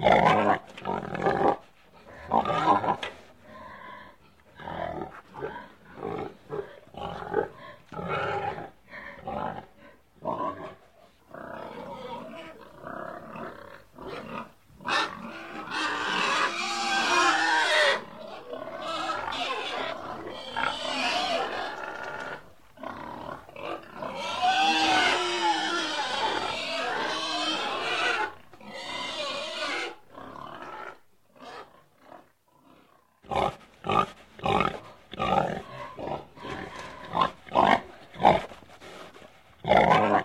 Yeah. Yeah.